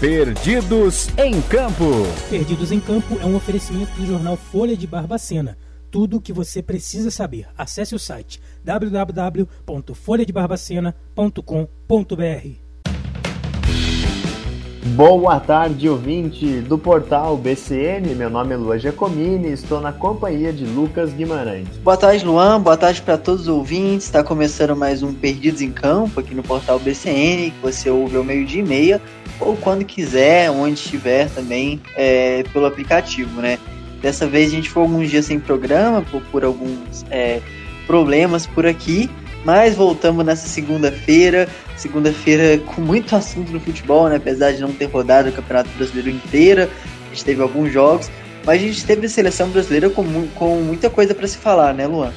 Perdidos em Campo. Perdidos em Campo é um oferecimento do jornal Folha de Barbacena. Tudo o que você precisa saber. Acesse o site www.folhadebarbacena.com.br. Boa tarde, ouvinte do portal BCN. Meu nome é Luan Giacomini e estou na companhia de Lucas Guimarães. Boa tarde, Luan. Boa tarde para todos os ouvintes. Está começando mais um Perdidos em Campo aqui no portal BCN, que você ouve ao meio-dia e meia ou quando quiser, onde estiver também, é, pelo aplicativo, né? Dessa vez a gente foi alguns dias sem programa por, por alguns é, problemas por aqui, mas voltamos nessa segunda-feira, segunda-feira com muito assunto no futebol, né? Apesar de não ter rodado o Campeonato Brasileiro inteira, a gente teve alguns jogos, mas a gente teve a seleção brasileira com, com muita coisa para se falar, né, Luan?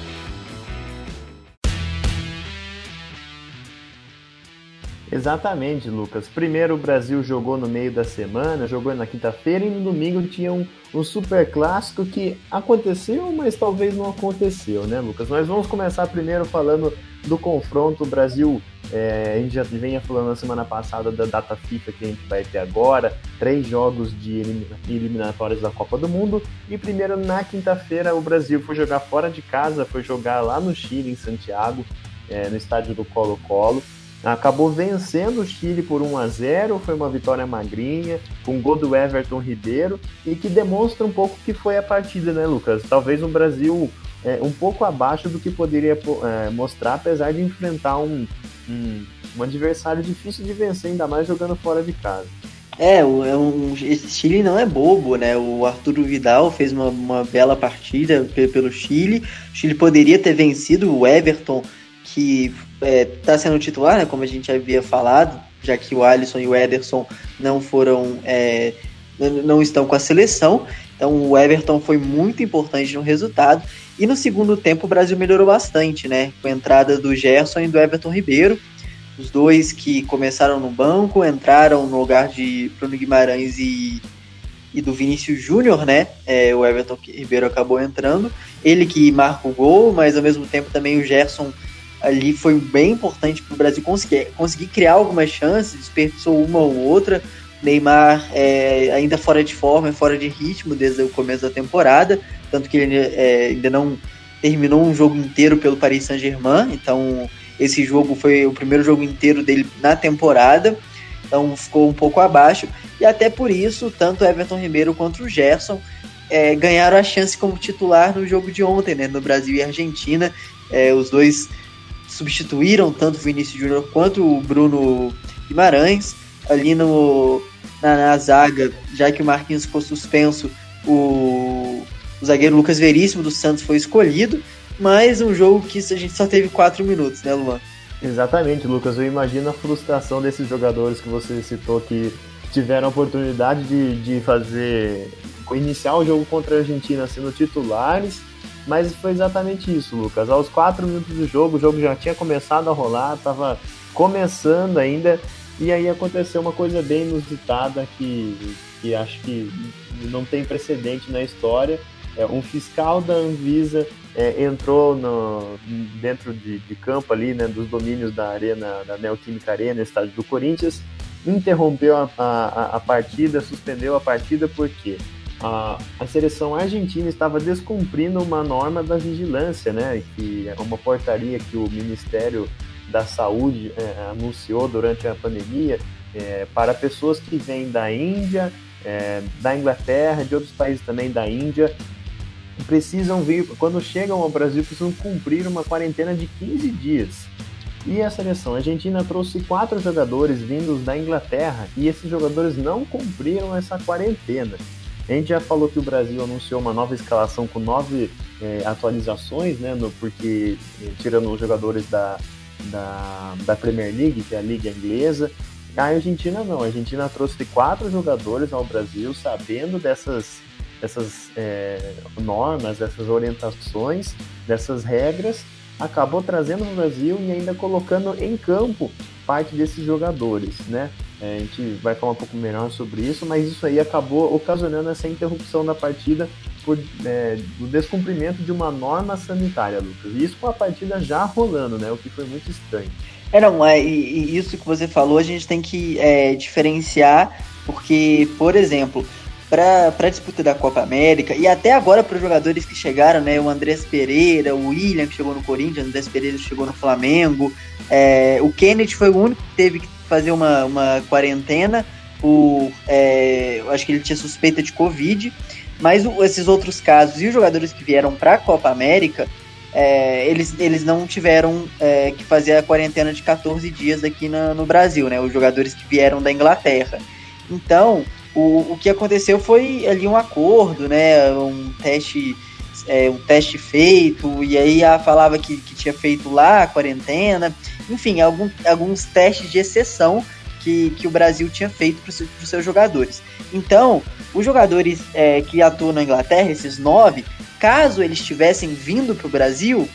Exatamente, Lucas. Primeiro o Brasil jogou no meio da semana, jogou na quinta-feira e no domingo tinha um, um super clássico que aconteceu, mas talvez não aconteceu, né, Lucas? Nós vamos começar primeiro falando do confronto. Brasil, é, a gente já vinha falando na semana passada da data FIFA que a gente vai ter agora, três jogos de eliminatórias da Copa do Mundo. E primeiro na quinta-feira o Brasil foi jogar fora de casa, foi jogar lá no Chile, em Santiago, é, no estádio do Colo-Colo acabou vencendo o Chile por 1 a 0 foi uma vitória magrinha, com gol do Everton Ribeiro, e que demonstra um pouco que foi a partida, né, Lucas? Talvez um Brasil é, um pouco abaixo do que poderia é, mostrar, apesar de enfrentar um, um, um, adversário difícil de vencer, ainda mais jogando fora de casa. É, o, é um, esse Chile não é bobo, né? O Arturo Vidal fez uma, uma bela partida pelo Chile. O Chile poderia ter vencido o Everton, que é, tá sendo titular, né, como a gente havia falado, já que o Alisson e o Ederson não foram, é, não estão com a seleção. Então o Everton foi muito importante no resultado. E no segundo tempo o Brasil melhorou bastante, né? Com a entrada do Gerson e do Everton Ribeiro. Os dois que começaram no banco, entraram no lugar de Bruno Guimarães e, e do Vinícius Júnior, né? É, o Everton Ribeiro acabou entrando. Ele que marca o gol, mas ao mesmo tempo também o Gerson ali foi bem importante para o Brasil conseguir, conseguir criar algumas chances, desperdiçou uma ou outra. Neymar é, ainda fora de forma, fora de ritmo desde o começo da temporada, tanto que ele é, ainda não terminou um jogo inteiro pelo Paris Saint-Germain, então esse jogo foi o primeiro jogo inteiro dele na temporada, então ficou um pouco abaixo, e até por isso, tanto Everton Ribeiro quanto o Gerson é, ganharam a chance como titular no jogo de ontem, né, no Brasil e Argentina, é, os dois substituíram tanto o Vinícius Júnior quanto o Bruno Guimarães. Ali no, na, na, zaga, já que o Marquinhos ficou suspenso, o, o zagueiro Lucas Veríssimo do Santos foi escolhido. Mas um jogo que a gente só teve quatro minutos, né, Luan? Exatamente, Lucas. Eu imagino a frustração desses jogadores que você citou que tiveram a oportunidade de, de fazer iniciar o jogo contra a Argentina sendo titulares mas foi exatamente isso, Lucas. Aos quatro minutos do jogo, o jogo já tinha começado a rolar, estava começando ainda, e aí aconteceu uma coisa bem inusitada que, que acho que não tem precedente na história. É, um fiscal da Anvisa é, entrou no, dentro de, de, campo ali, né, dos domínios da arena, da Neoquímica Arena, estádio do Corinthians, interrompeu a, a, a partida, suspendeu a partida, por quê? A, a seleção argentina estava descumprindo uma norma da vigilância, né? Que é uma portaria que o Ministério da Saúde é, anunciou durante a pandemia é, para pessoas que vêm da Índia, é, da Inglaterra, de outros países também da Índia, precisam vir, quando chegam ao Brasil, precisam cumprir uma quarentena de 15 dias. E a seleção argentina trouxe quatro jogadores vindos da Inglaterra e esses jogadores não cumpriram essa quarentena. A gente já falou que o Brasil anunciou uma nova escalação com nove é, atualizações, né? No, porque é, tirando os jogadores da, da, da Premier League, que é a liga inglesa. A Argentina não, a Argentina trouxe quatro jogadores ao Brasil, sabendo dessas, dessas é, normas, dessas orientações, dessas regras, acabou trazendo o Brasil e ainda colocando em campo parte desses jogadores, né? É, a gente vai falar um pouco melhor sobre isso, mas isso aí acabou ocasionando essa interrupção da partida por é, o descumprimento de uma norma sanitária, Lucas. E isso com a partida já rolando, né? O que foi muito estranho. É, não, é, e, e isso que você falou, a gente tem que é, diferenciar Porque, por exemplo, para a disputa da Copa América e até agora para os jogadores que chegaram, né? O Andrés Pereira, o William que chegou no Corinthians, o Andrés Pereira chegou no Flamengo, é, o Kennedy foi o único que teve que fazer uma, uma quarentena por, é, acho que ele tinha suspeita de Covid, mas o, esses outros casos e os jogadores que vieram para a Copa América, é, eles, eles não tiveram é, que fazer a quarentena de 14 dias aqui na, no Brasil, né? Os jogadores que vieram da Inglaterra. Então, o, o que aconteceu foi ali um acordo, né? Um teste, é, um teste feito, e aí a falava que, que tinha feito lá a quarentena. Enfim, algum, alguns testes de exceção que, que o Brasil tinha feito para os seus jogadores. Então, os jogadores é, que atuam na Inglaterra, esses nove, caso eles tivessem vindo para o Brasil,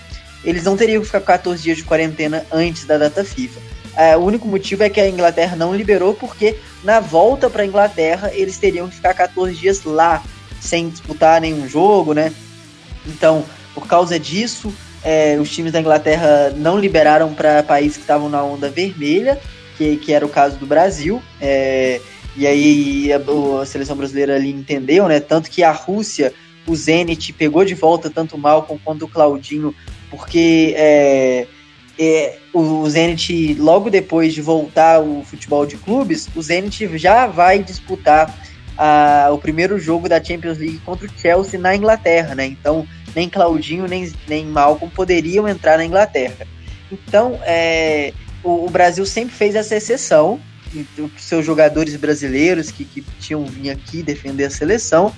eles não teriam que ficar 14 dias de quarentena antes da data FIFA. É, o único motivo é que a Inglaterra não liberou, porque na volta para a Inglaterra eles teriam que ficar 14 dias lá, sem disputar nenhum jogo, né? Então, por causa disso, é, os times da Inglaterra não liberaram para países que estavam na onda vermelha, que, que era o caso do Brasil. É, e aí a, a, seleção brasileira ali entendeu, né? Tanto que a Rússia, o Zenit, pegou de volta tanto o Malcolm quanto o Claudinho, porque é, é, o Zenit, logo depois de voltar o futebol de clubes, o Zenit já vai disputar a, o primeiro jogo da Champions League contra o Chelsea na Inglaterra, né? Então, nem Claudinho nem, nem Malcolm poderiam entrar na Inglaterra. Então, é, o, o Brasil sempre fez essa exceção, seus jogadores brasileiros que, que tinham vindo aqui defender a seleção,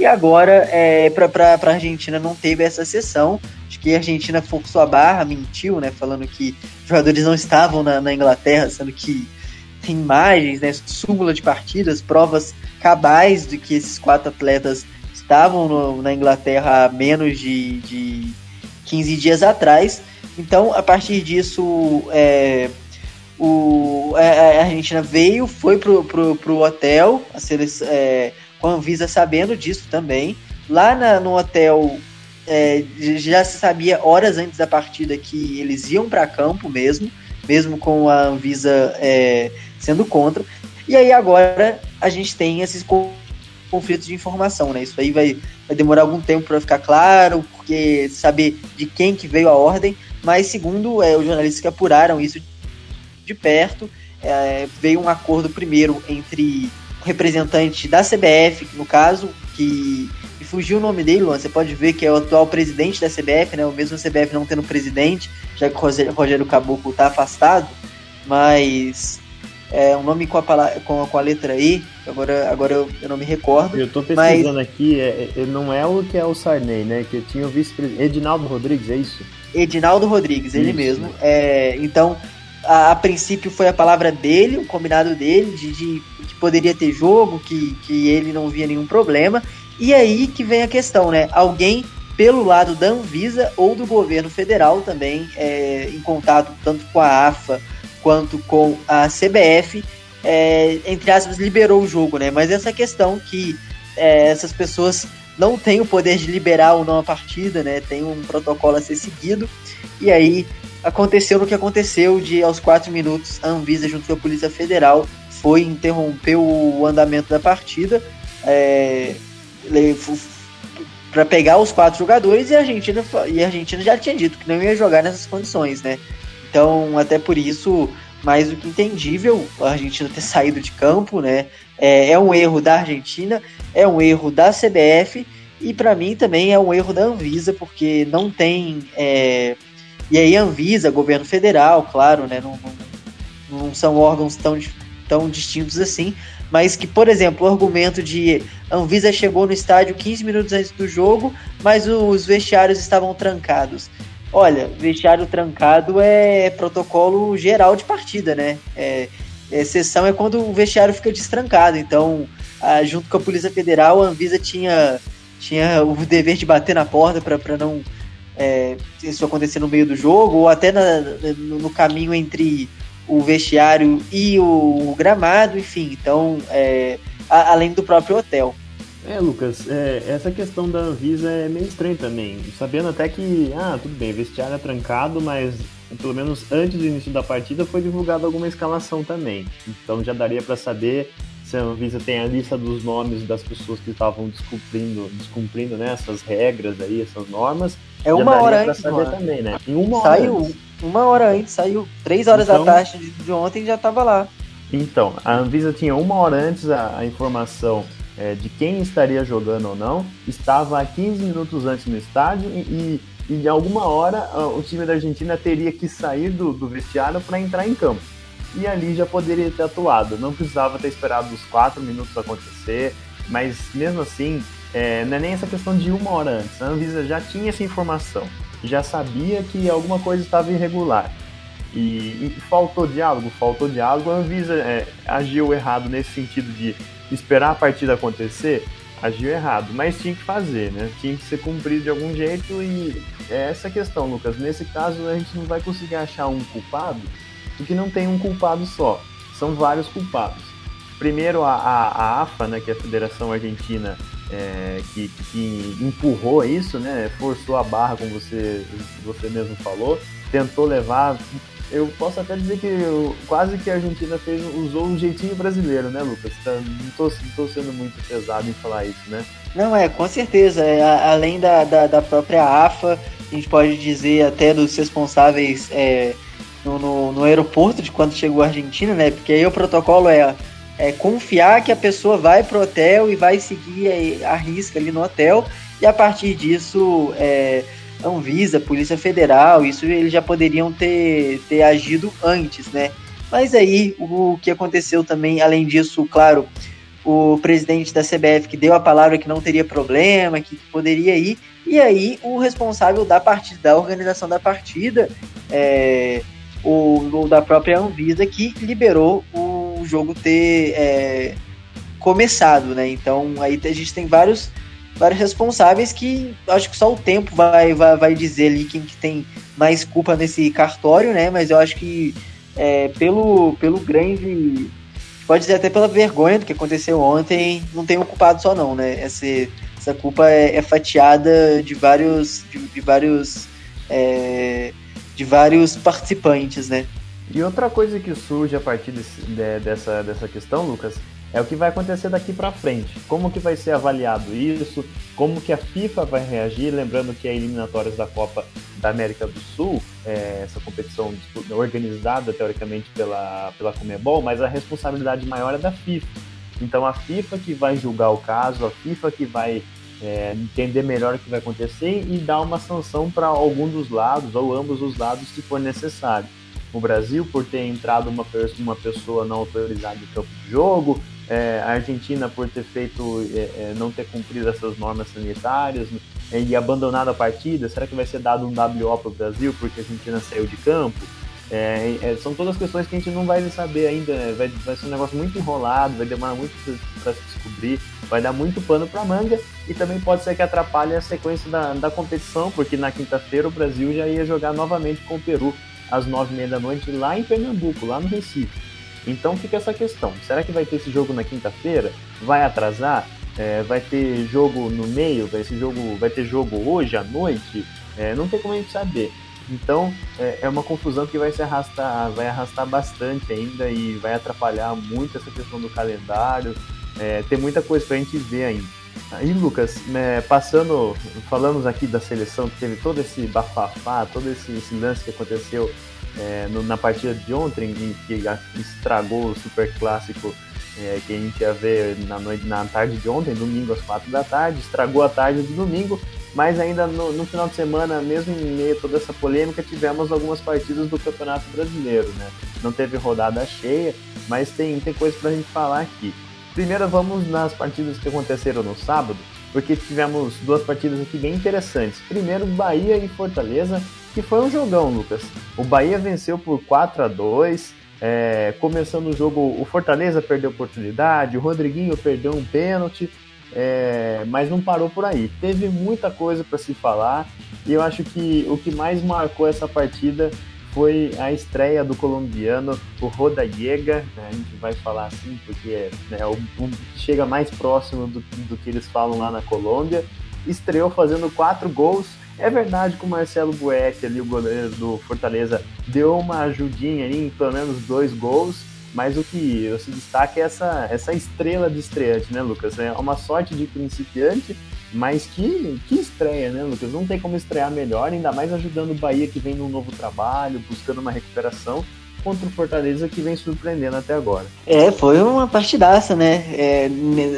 e agora, é, para a Argentina não teve essa sessão. Acho que a Argentina forçou a barra, mentiu, né? Falando que os jogadores não estavam na, na Inglaterra, sendo que tem imagens, né? Súmula de partidas, provas cabais de que esses quatro atletas estavam no, na Inglaterra há menos de, de 15 dias atrás. Então, a partir disso, é, o, a, Argentina veio, foi pro, pro, pro hotel, a seleção, é, com a Anvisa sabendo disso também. Lá na, no hotel é, já se sabia horas antes da partida que eles iam para campo mesmo, mesmo com a Anvisa é, sendo contra. E aí agora a gente tem esses conflitos de informação, né? Isso aí vai, vai demorar algum tempo para ficar claro, porque saber de quem que veio a ordem. Mas segundo é, os jornalistas que apuraram isso de perto, é, veio um acordo primeiro entre representante da CBF, no caso, que, que fugiu o nome dele, Luan, você pode ver que é o atual presidente da CBF, né? O mesmo CBF não tendo presidente, já que o Rogério Caboclo está afastado, mas é um nome com a, palavra, com, a, com a letra E, agora, agora eu, eu não me recordo. Eu estou pesquisando mas... aqui, é, é, não é o que é o Sarney, né? Que tinha o vice-presidente. Edinaldo Rodrigues, é isso? Edinaldo Rodrigues, ele isso. mesmo. É, então, a, a, princípio foi a palavra dele, o combinado dele, de, de, que poderia ter jogo, que, que ele não via nenhum problema. E aí que vem a questão, né? Alguém pelo lado da Anvisa ou do governo federal também, é, em contato tanto com a AFA quanto com a CBF, é, entre aspas, liberou o jogo, né? Mas essa questão que é, essas pessoas não têm o poder de liberar ou não a partida, né? Tem um protocolo a ser seguido. E aí aconteceu no que aconteceu de aos quatro minutos a Anvisa junto com a Polícia Federal foi interromper o andamento da partida é, para pegar os quatro jogadores e a Argentina e a Argentina já tinha dito que não ia jogar nessas condições, né? Então até por isso mais do que entendível a Argentina ter saído de campo, né? É, é um erro da Argentina, é um erro da CBF e para mim também é um erro da Anvisa porque não tem é, e aí Anvisa, governo federal, claro, né, não, não, não são órgãos tão, tão distintos assim, mas que, por exemplo, o argumento de Anvisa chegou no estádio 15 minutos antes do jogo, mas os vestiários estavam trancados. Olha, vestiário trancado é protocolo geral de partida, né? É, exceção é quando o vestiário fica destrancado. Então, a, junto com a Polícia Federal, a Anvisa tinha, tinha o dever de bater na porta para não é, isso acontecer no meio do jogo, ou até na, no caminho entre o vestiário e o, gramado, enfim, então, é, a, além do próprio hotel. É, Lucas, é, essa questão da Anvisa é meio estranha também, sabendo até que, ah, tudo bem, vestiário é trancado, mas pelo menos antes do início da partida foi divulgada alguma escalação também, então já daria para saber se a Anvisa tem a lista dos nomes das pessoas que estavam descumprindo, descumprindo né, essas regras aí, essas normas. É uma hora antes, também, né? Em uma saiu, hora antes. uma hora antes, saiu três horas então, da tarde de, ontem já estava lá. Então, a Anvisa tinha uma hora antes a, a informação é, de quem estaria jogando ou não, estava 15 minutos antes no estádio e, e, de alguma hora o time da Argentina teria que sair do, do vestiário para entrar em campo e ali já poderia ter atuado. Não precisava ter esperado os quatro minutos acontecer, mas mesmo assim, é, não é nem essa questão de uma hora antes. A Anvisa já tinha essa informação, já sabia que alguma coisa estava irregular. E, e faltou diálogo, faltou diálogo. A Anvisa é, agiu errado nesse sentido de esperar a partida acontecer, agiu errado, mas tinha que fazer, né? Tinha que ser cumprido de algum jeito e é essa questão, Lucas. Nesse caso, a gente não vai conseguir achar um culpado porque não tem um culpado só, são vários culpados. Primeiro, a, a, a AFA, né, que é a Federação Argentina, é, que, que, empurrou isso, né, forçou a barra, como você, você mesmo falou, tentou levar. Eu posso até dizer que eu, quase que a Argentina fez, usou um jeitinho brasileiro, né, Lucas? Tá, não estou sendo muito pesado em falar isso, né? Não, é, com certeza. É, além da, da, da, própria AFA, a gente pode dizer até dos responsáveis é, no, no, no, aeroporto de quando chegou a Argentina, né? Porque aí o protocolo é, é confiar que a pessoa vai pro hotel e vai seguir a, a risca ali no hotel, e a partir disso, é, Anvisa, Polícia Federal, isso eles já poderiam ter, ter agido antes, né? Mas aí o que aconteceu também, além disso, claro, o presidente da CBF que deu a palavra que não teria problema, que poderia ir, e aí o responsável da partida, da organização da partida, é, o, o da própria Anvisa que liberou o jogo ter é, começado, né? Então aí a gente tem vários vários responsáveis que acho que só o tempo vai, vai, vai dizer ali quem que tem mais culpa nesse cartório, né? Mas eu acho que é, pelo, pelo grande. Pode dizer até pela vergonha do que aconteceu ontem, não tem um culpado só não, né? Essa, essa culpa é, é fatiada de vários. de, de vários. É, de vários participantes, né? E outra coisa que surge a partir de, dessa, dessa questão, Lucas, é o que vai acontecer daqui para frente. Como que vai ser avaliado isso? Como que a FIFA vai reagir? Lembrando que é eliminatórias da Copa da América do Sul, é, essa competição organizada teoricamente pela pela Comebol, mas a responsabilidade maior é da FIFA. Então a FIFA que vai julgar o caso, a FIFA que vai é, entender melhor o que vai acontecer e dar uma sanção para algum dos lados ou ambos os lados se for necessário. O Brasil, por ter entrado uma, uma pessoa não autorizada em campo de jogo, é, a Argentina por ter feito, é, é não ter cumprido essas normas sanitárias é, e abandonado a partida, será que vai ser dado um WO para o Brasil porque a Argentina saiu de campo? É, é, são todas questões que a gente não vai saber ainda, né? vai, vai ser um negócio muito enrolado, vai demorar muito para se descobrir, vai dar muito pano para manga e também pode ser que atrapalhe a sequência da, da competição, porque na quinta-feira o Brasil já ia jogar novamente com o Peru às nove e meia da noite lá em Pernambuco, lá no Recife. Então fica essa questão: será que vai ter esse jogo na quinta-feira? Vai atrasar? É, vai ter jogo no meio? Vai, esse jogo, vai ter jogo hoje à noite? É, não tem como a gente saber. Então é, é, uma confusão que vai se arrastar, vai arrastar bastante ainda e vai atrapalhar muito essa questão do calendário. É, tem muita coisa para a gente ver ainda. Aí, Lucas, né, passando, falamos aqui da seleção que teve todo esse bafafá, todo esse, esse lance que aconteceu é, no, na partida de ontem, que estragou o super clássico é, que a gente ia ver na, noite, na tarde de ontem, domingo às quatro da tarde, estragou a tarde do domingo mas ainda no, no, final de semana, mesmo em meio a toda essa polêmica, tivemos algumas partidas do Campeonato Brasileiro, né? Não teve rodada cheia, mas tem, tem coisa pra gente falar aqui. Primeiro vamos nas partidas que aconteceram no sábado, porque tivemos duas partidas aqui bem interessantes. Primeiro, Bahia e Fortaleza, que foi um jogão, Lucas. O Bahia venceu por 4 a 2 é, começando o jogo, o Fortaleza perdeu oportunidade, o Rodriguinho perdeu um pênalti, é, mas não parou por aí. Teve muita coisa para se falar e eu acho que o que mais marcou essa partida foi a estreia do colombiano, o Rodallega, né, a gente vai falar assim porque né, o, o, chega mais próximo do, do que eles falam lá na Colômbia, estreou fazendo quatro gols. É verdade que o Marcelo Bueck, ali, o goleiro do Fortaleza, deu uma ajudinha ali em pelo menos dois gols, mas o que se destaca é essa, essa estrela de estreante, né, Lucas? É uma sorte de principiante, mas que, que estreia, né, Lucas? Não tem como estrear melhor, ainda mais ajudando o Bahia que vem num novo trabalho, buscando uma recuperação contra o Fortaleza que vem surpreendendo até agora. É, foi uma partidaça, né? É,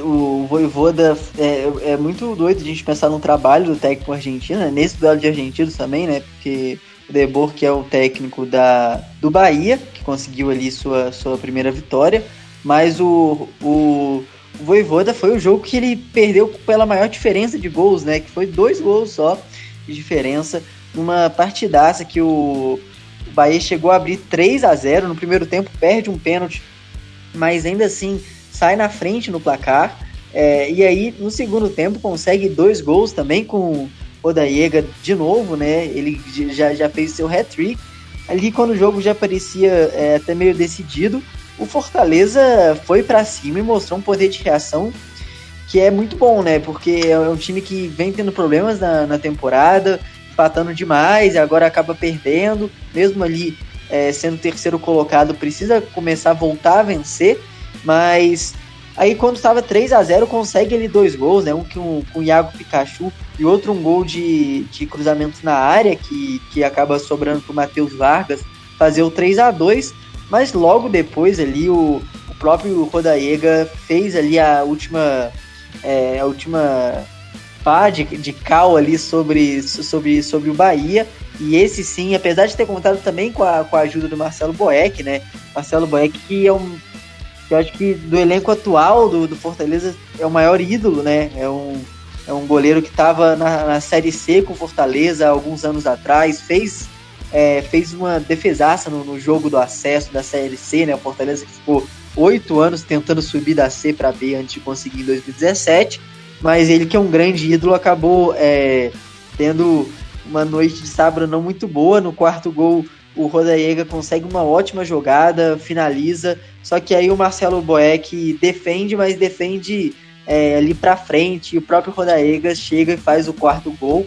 o Voivoda é, é, muito doido a gente pensar no trabalho do técnico argentino, né? nesse duelo de argentinos também, né? Porque o Debor, que é o técnico da, do Bahia, que conseguiu ali sua, sua primeira vitória, mas o, o Voivoda foi o jogo que ele perdeu pela maior diferença de gols, né? Que foi dois gols só de diferença, numa partidaça que o Bahia chegou a abrir 3 a 0 no primeiro tempo, perde um pênalti, mas ainda assim sai na frente no placar. É, e aí, no segundo tempo, consegue dois gols também com o Odaiega de novo, né? Ele já, já fez seu hat-trick. Ali, quando o jogo já parecia é, até meio decidido, o Fortaleza foi para cima e mostrou um poder de reação que é muito bom, né? Porque é um time que vem tendo problemas na, na temporada, empatando demais e agora acaba perdendo, mesmo ali é, sendo terceiro colocado, precisa começar a voltar a vencer, mas aí quando estava 3 a 0 consegue ele dois gols, né? Um com, com o Iago Pikachu e outro um gol de, de cruzamento na área, que, que acaba sobrando para o Matheus Vargas fazer o 3 a 2 mas logo depois ali o, o próprio Rodaiega fez ali a última é, a última pá de, de cal ali sobre, sobre, sobre o Bahia. E esse sim, apesar de ter contado também com a, com a ajuda do Marcelo Boeck, né? Marcelo Boeck, que é um. Eu acho que do elenco atual do, do Fortaleza é o maior ídolo, né? É um, é um goleiro que estava na, na Série C com Fortaleza alguns anos atrás, fez, é, fez uma defesaça no, no, jogo do acesso da Série C, né? O Fortaleza que ficou oito anos tentando subir da C para B antes de conseguir em 2017 mas ele que é um grande ídolo acabou é, tendo uma noite de sábado não muito boa. No quarto gol, o Rodaiega consegue uma ótima jogada, finaliza, só que aí o Marcelo Boeck defende, mas defende é, ali para frente, e o próprio Rodaiega chega e faz o quarto gol.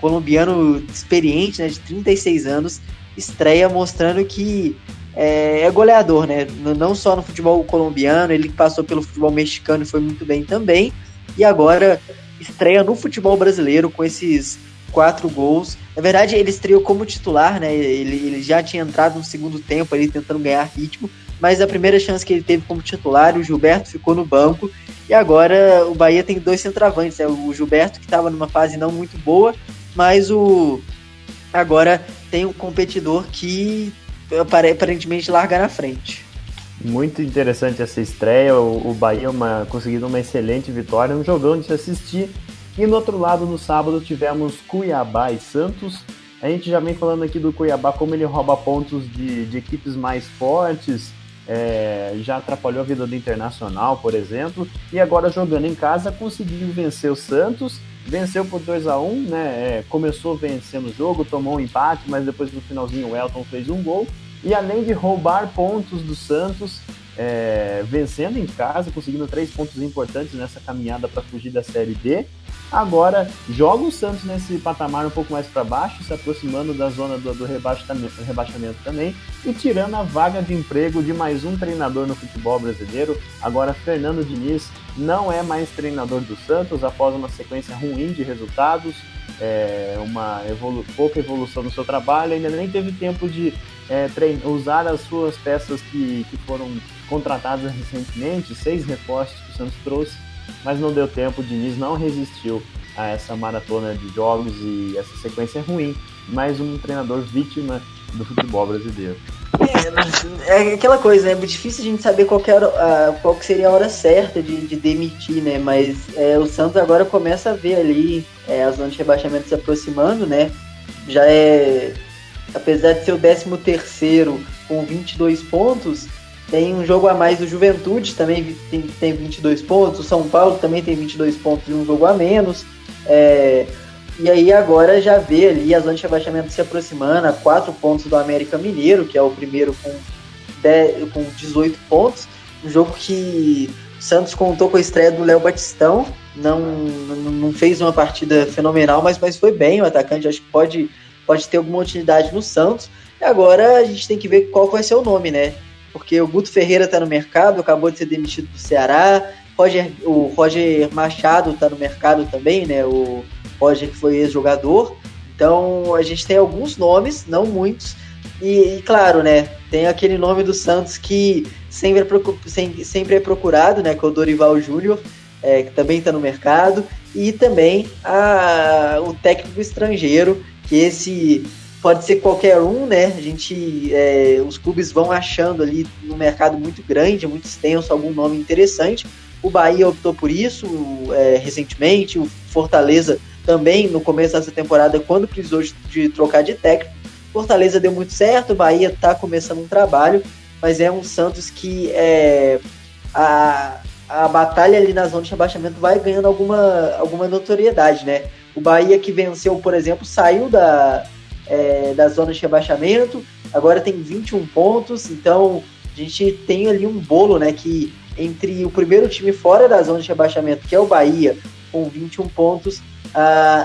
Colombiano experiente, né, de 36 anos, estreia mostrando que é, é, goleador, né? Não só no futebol colombiano, ele passou pelo futebol mexicano e foi muito bem também, e agora estreia no futebol brasileiro com esses quatro gols. Na verdade, ele estreou como titular, né? Ele, ele já tinha entrado no segundo tempo ali tentando ganhar ritmo, mas a primeira chance que ele teve como titular, o Gilberto ficou no banco. E agora o Bahia tem dois centravantes, né? o Gilberto que estava numa fase não muito boa, mas o agora tem um competidor que aparentemente larga na frente. Muito interessante essa estreia, o, Bahia uma, conseguindo uma excelente vitória, um jogão de se assistir. E no outro lado, no sábado, tivemos Cuiabá e Santos. A gente já vem falando aqui do Cuiabá, como ele rouba pontos de, de equipes mais fortes, é, já atrapalhou a vida do Internacional, por exemplo, e agora jogando em casa conseguiu vencer o Santos, venceu por 2 a 1 né? É, começou vencendo o jogo, tomou um empate, mas depois no finalzinho o Elton fez um gol e além de roubar pontos do Santos, é, vencendo em casa, conseguindo três pontos importantes nessa caminhada para fugir da Série B. Agora joga o Santos nesse patamar um pouco mais para baixo, se aproximando da zona do, do rebaixamento, rebaixamento, também e tirando a vaga de emprego de mais um treinador no futebol brasileiro. Agora, Fernando Diniz não é mais treinador do Santos após uma sequência ruim de resultados, é, uma evolu pouca evolução no seu trabalho, ainda nem teve tempo de é, usar as suas peças que, que foram contratadas recentemente, seis reforços que o Santos trouxe, mas não deu tempo, o Diniz não resistiu a essa maratona de jogos e essa sequência ruim, mais um treinador vítima do futebol brasileiro. É, é aquela coisa, né? é difícil a gente saber qual, era, qual que seria a hora certa de, de demitir, né? Mas é, o Santos agora começa a ver ali é, a zona de rebaixamento se aproximando, né? Já é apesar de ser o 13 terceiro com 22 pontos, tem um jogo a mais do Juventude, também tem, tem 22 pontos, o São Paulo também tem 22 pontos e um jogo a menos. É, e aí agora já vê ali a zona de rebaixamento se aproximando a 4 pontos do América Mineiro, que é o primeiro com, 10, com 18 pontos. Um jogo que o Santos contou com a estreia do Léo Batistão, não, não fez uma partida fenomenal, mas, mas foi bem, o atacante acho que pode pode ter alguma utilidade no Santos. E agora a gente tem que ver qual vai ser o nome, né? Porque o Guto Ferreira está no mercado, acabou de ser demitido do Ceará, Roger, o Roger Machado está no mercado também, né? O Roger que foi ex-jogador. Então a gente tem alguns nomes, não muitos, e, e, claro, né, tem aquele nome do Santos que sempre é, sempre é procurado, né, que é o Dorival Júnior, é, que também está no mercado, e também a, o técnico estrangeiro, que esse pode ser qualquer um, né? A gente, é, os clubes vão achando ali no mercado muito grande, muito extenso, algum nome interessante. O Bahia optou por isso é, recentemente, o Fortaleza também no começo dessa temporada, quando precisou de, trocar de técnico. Fortaleza deu muito certo, o Bahia está começando um trabalho, mas é um Santos que é, a, a batalha ali na zona de rebaixamento vai ganhando alguma, alguma notoriedade, né? O Bahia que venceu, por exemplo, saiu da, é, da zona de rebaixamento, agora tem 21 pontos, então a gente tem ali um bolo, né? Que entre o primeiro time fora da zona de rebaixamento, que é o Bahia, com 21 pontos,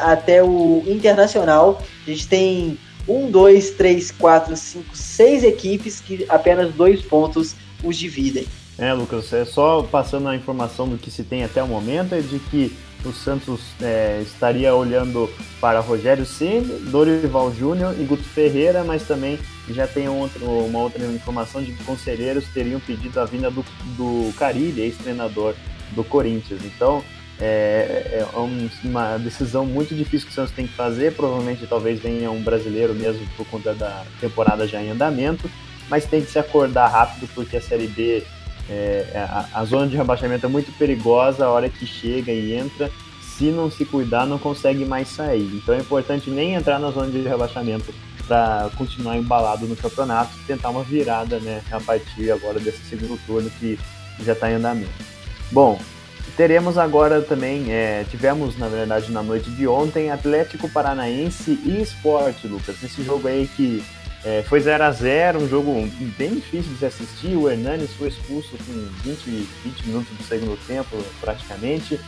até o Internacional, a gente tem um, dois, três, quatro, cinco, seis equipes que apenas dois pontos os dividem. É, Lucas, é só passando a informação do que se tem até o momento, é de que o Santos é, estaria olhando para Rogério Ceni, Dorival Júnior e Guto Ferreira, mas também já tem outro, uma outra informação de que conselheiros teriam pedido a vinda do, do ex-treinador do Corinthians. Então, é, é um, uma decisão muito difícil que o Santos tem que fazer. Provavelmente, talvez venha um brasileiro mesmo por conta da temporada já em andamento, mas tem que se acordar rápido porque a Série B, é, a, a zona de rebaixamento é muito perigosa. A hora que chega e entra, se não se cuidar, não consegue mais sair. Então é importante nem entrar na zona de rebaixamento para continuar embalado no campeonato, tentar uma virada né, a partir agora desse segundo turno que já está em andamento. Bom, teremos agora também, é, tivemos na verdade na noite de ontem, Atlético Paranaense e Esporte, Lucas. Esse jogo aí que é, foi 0 a 0 um jogo bem difícil de se assistir. O Hernanes foi expulso com 20, 20 minutos do segundo tempo, praticamente.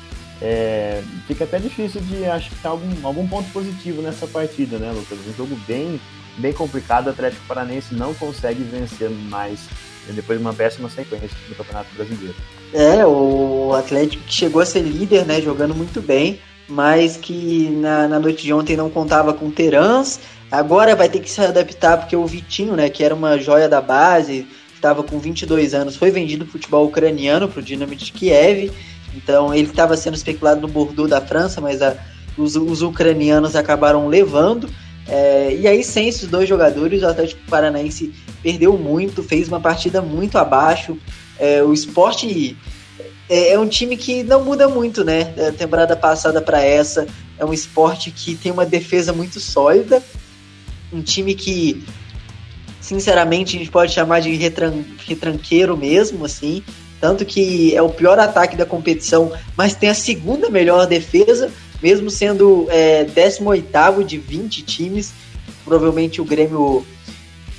É, fica até difícil de achar algum, algum ponto positivo nessa partida, né, Lucas? Um jogo bem, bem complicado. O Atlético Paranaense não consegue vencer mais depois de uma péssima sequência no Campeonato Brasileiro. É, o Atlético chegou a ser líder, né, jogando muito bem, mas que na, na noite de ontem não contava com Terans. Agora vai ter que se adaptar porque o Vitinho, né, que era uma joia da base, estava com 22 anos, foi vendido para o futebol ucraniano, para o Dinamo de Kiev então ele estava sendo especulado no Bordeaux da França, mas a, os, os, ucranianos acabaram levando. É, e aí, sem esses dois jogadores, o Atlético Paranaense perdeu muito, fez uma partida muito abaixo. É, o esporte é, é, um time que não muda muito, né? Da temporada passada para essa. É um esporte que tem uma defesa muito sólida. Um time que, sinceramente, a gente pode chamar de retran retranqueiro mesmo, assim. Tanto que é o pior ataque da competição, mas tem a segunda melhor defesa, mesmo sendo é, 18 de 20 times. Provavelmente o Grêmio,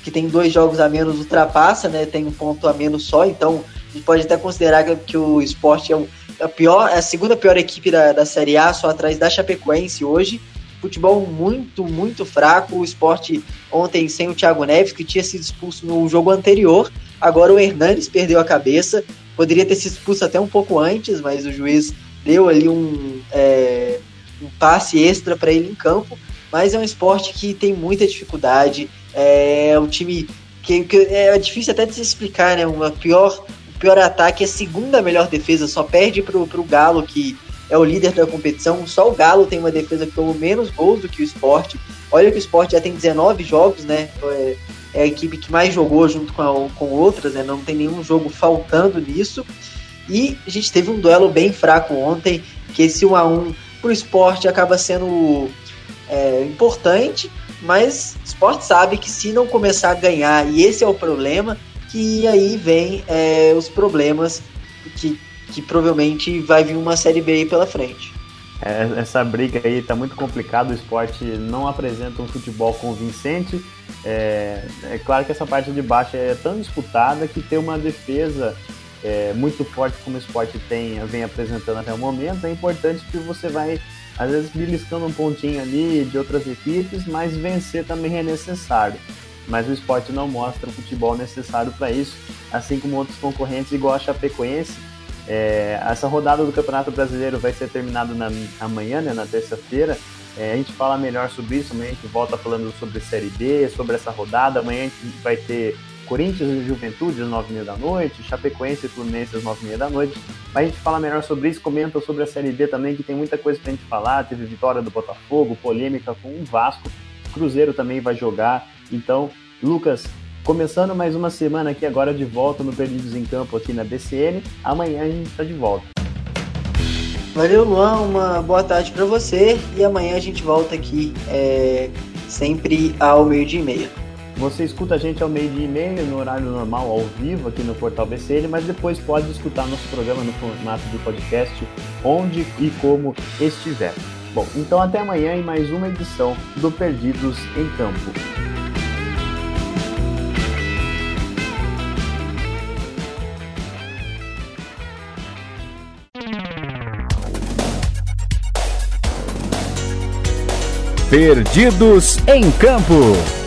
que tem dois jogos a menos, ultrapassa, né? Tem um ponto a menos só, então a gente pode até considerar que, o esporte é o, a, pior, é a segunda pior equipe da, da Série A, só atrás da Chapecoense hoje. Futebol muito, muito fraco. O esporte ontem sem o Thiago Neves, que tinha sido expulso no jogo anterior. Agora o Hernandes perdeu a cabeça. Poderia ter se expulso até um pouco antes, mas o juiz deu ali um, é, um passe extra para ele em campo. Mas é um esporte que tem muita dificuldade. É um time que, que é difícil até de se explicar, né? Uma pior, o pior ataque é a segunda melhor defesa, só perde pro, pro Galo, que é o líder da competição. Só o Galo tem uma defesa que tomou menos gols do que o esporte. Olha que o esporte já tem 19 jogos, né? É, é a equipe que mais jogou junto com, a, com outras, né? Não tem nenhum jogo faltando nisso. E a gente teve um duelo bem fraco ontem, que esse 1 a 1 pro esporte acaba sendo é, importante, mas o esporte sabe que se não começar a ganhar, e esse é o problema, que aí vem é, os problemas que que provavelmente vai vir uma Série B aí pela frente. É, essa briga aí tá muito complicada, o esporte não apresenta um futebol convincente. É, é, claro que essa parte de baixo é tão disputada que ter uma defesa é, muito forte como o esporte tem, vem apresentando até o momento, é importante que você vai, às vezes, beliscando um pontinho ali de outras equipes, mas vencer também é necessário. mas o esporte não mostra o futebol necessário para isso, assim como outros concorrentes igual a Chapecoense. É, essa rodada do Campeonato Brasileiro vai ser terminada na, amanhã, né, na terça-feira. É, a gente fala melhor sobre isso, amanhã a gente volta falando sobre Série B, sobre essa rodada. Amanhã a gente vai ter Corinthians e Juventude às 9h30 da noite, Chapecoense e Fluminense às 9h30 da noite. Mas a gente fala melhor sobre isso, comenta sobre a Série B também, que tem muita coisa pra gente falar. Teve vitória do Botafogo, polêmica com o Vasco, Cruzeiro também vai jogar. Então, Lucas, começando mais uma semana aqui agora de volta no Perdidos em Campo aqui na BCN. Amanhã a gente está de volta. Valeu, Luan. Uma boa tarde para você. E amanhã a gente volta aqui é, sempre ao meio-dia e meia. Você escuta a gente ao meio-dia e meia, no horário normal, ao vivo, aqui no Portal BCN, mas depois pode escutar nosso programa no formato de podcast, onde e como estiver. Bom, então até amanhã em mais uma edição do Perdidos em Campo. Perdidos em Campo.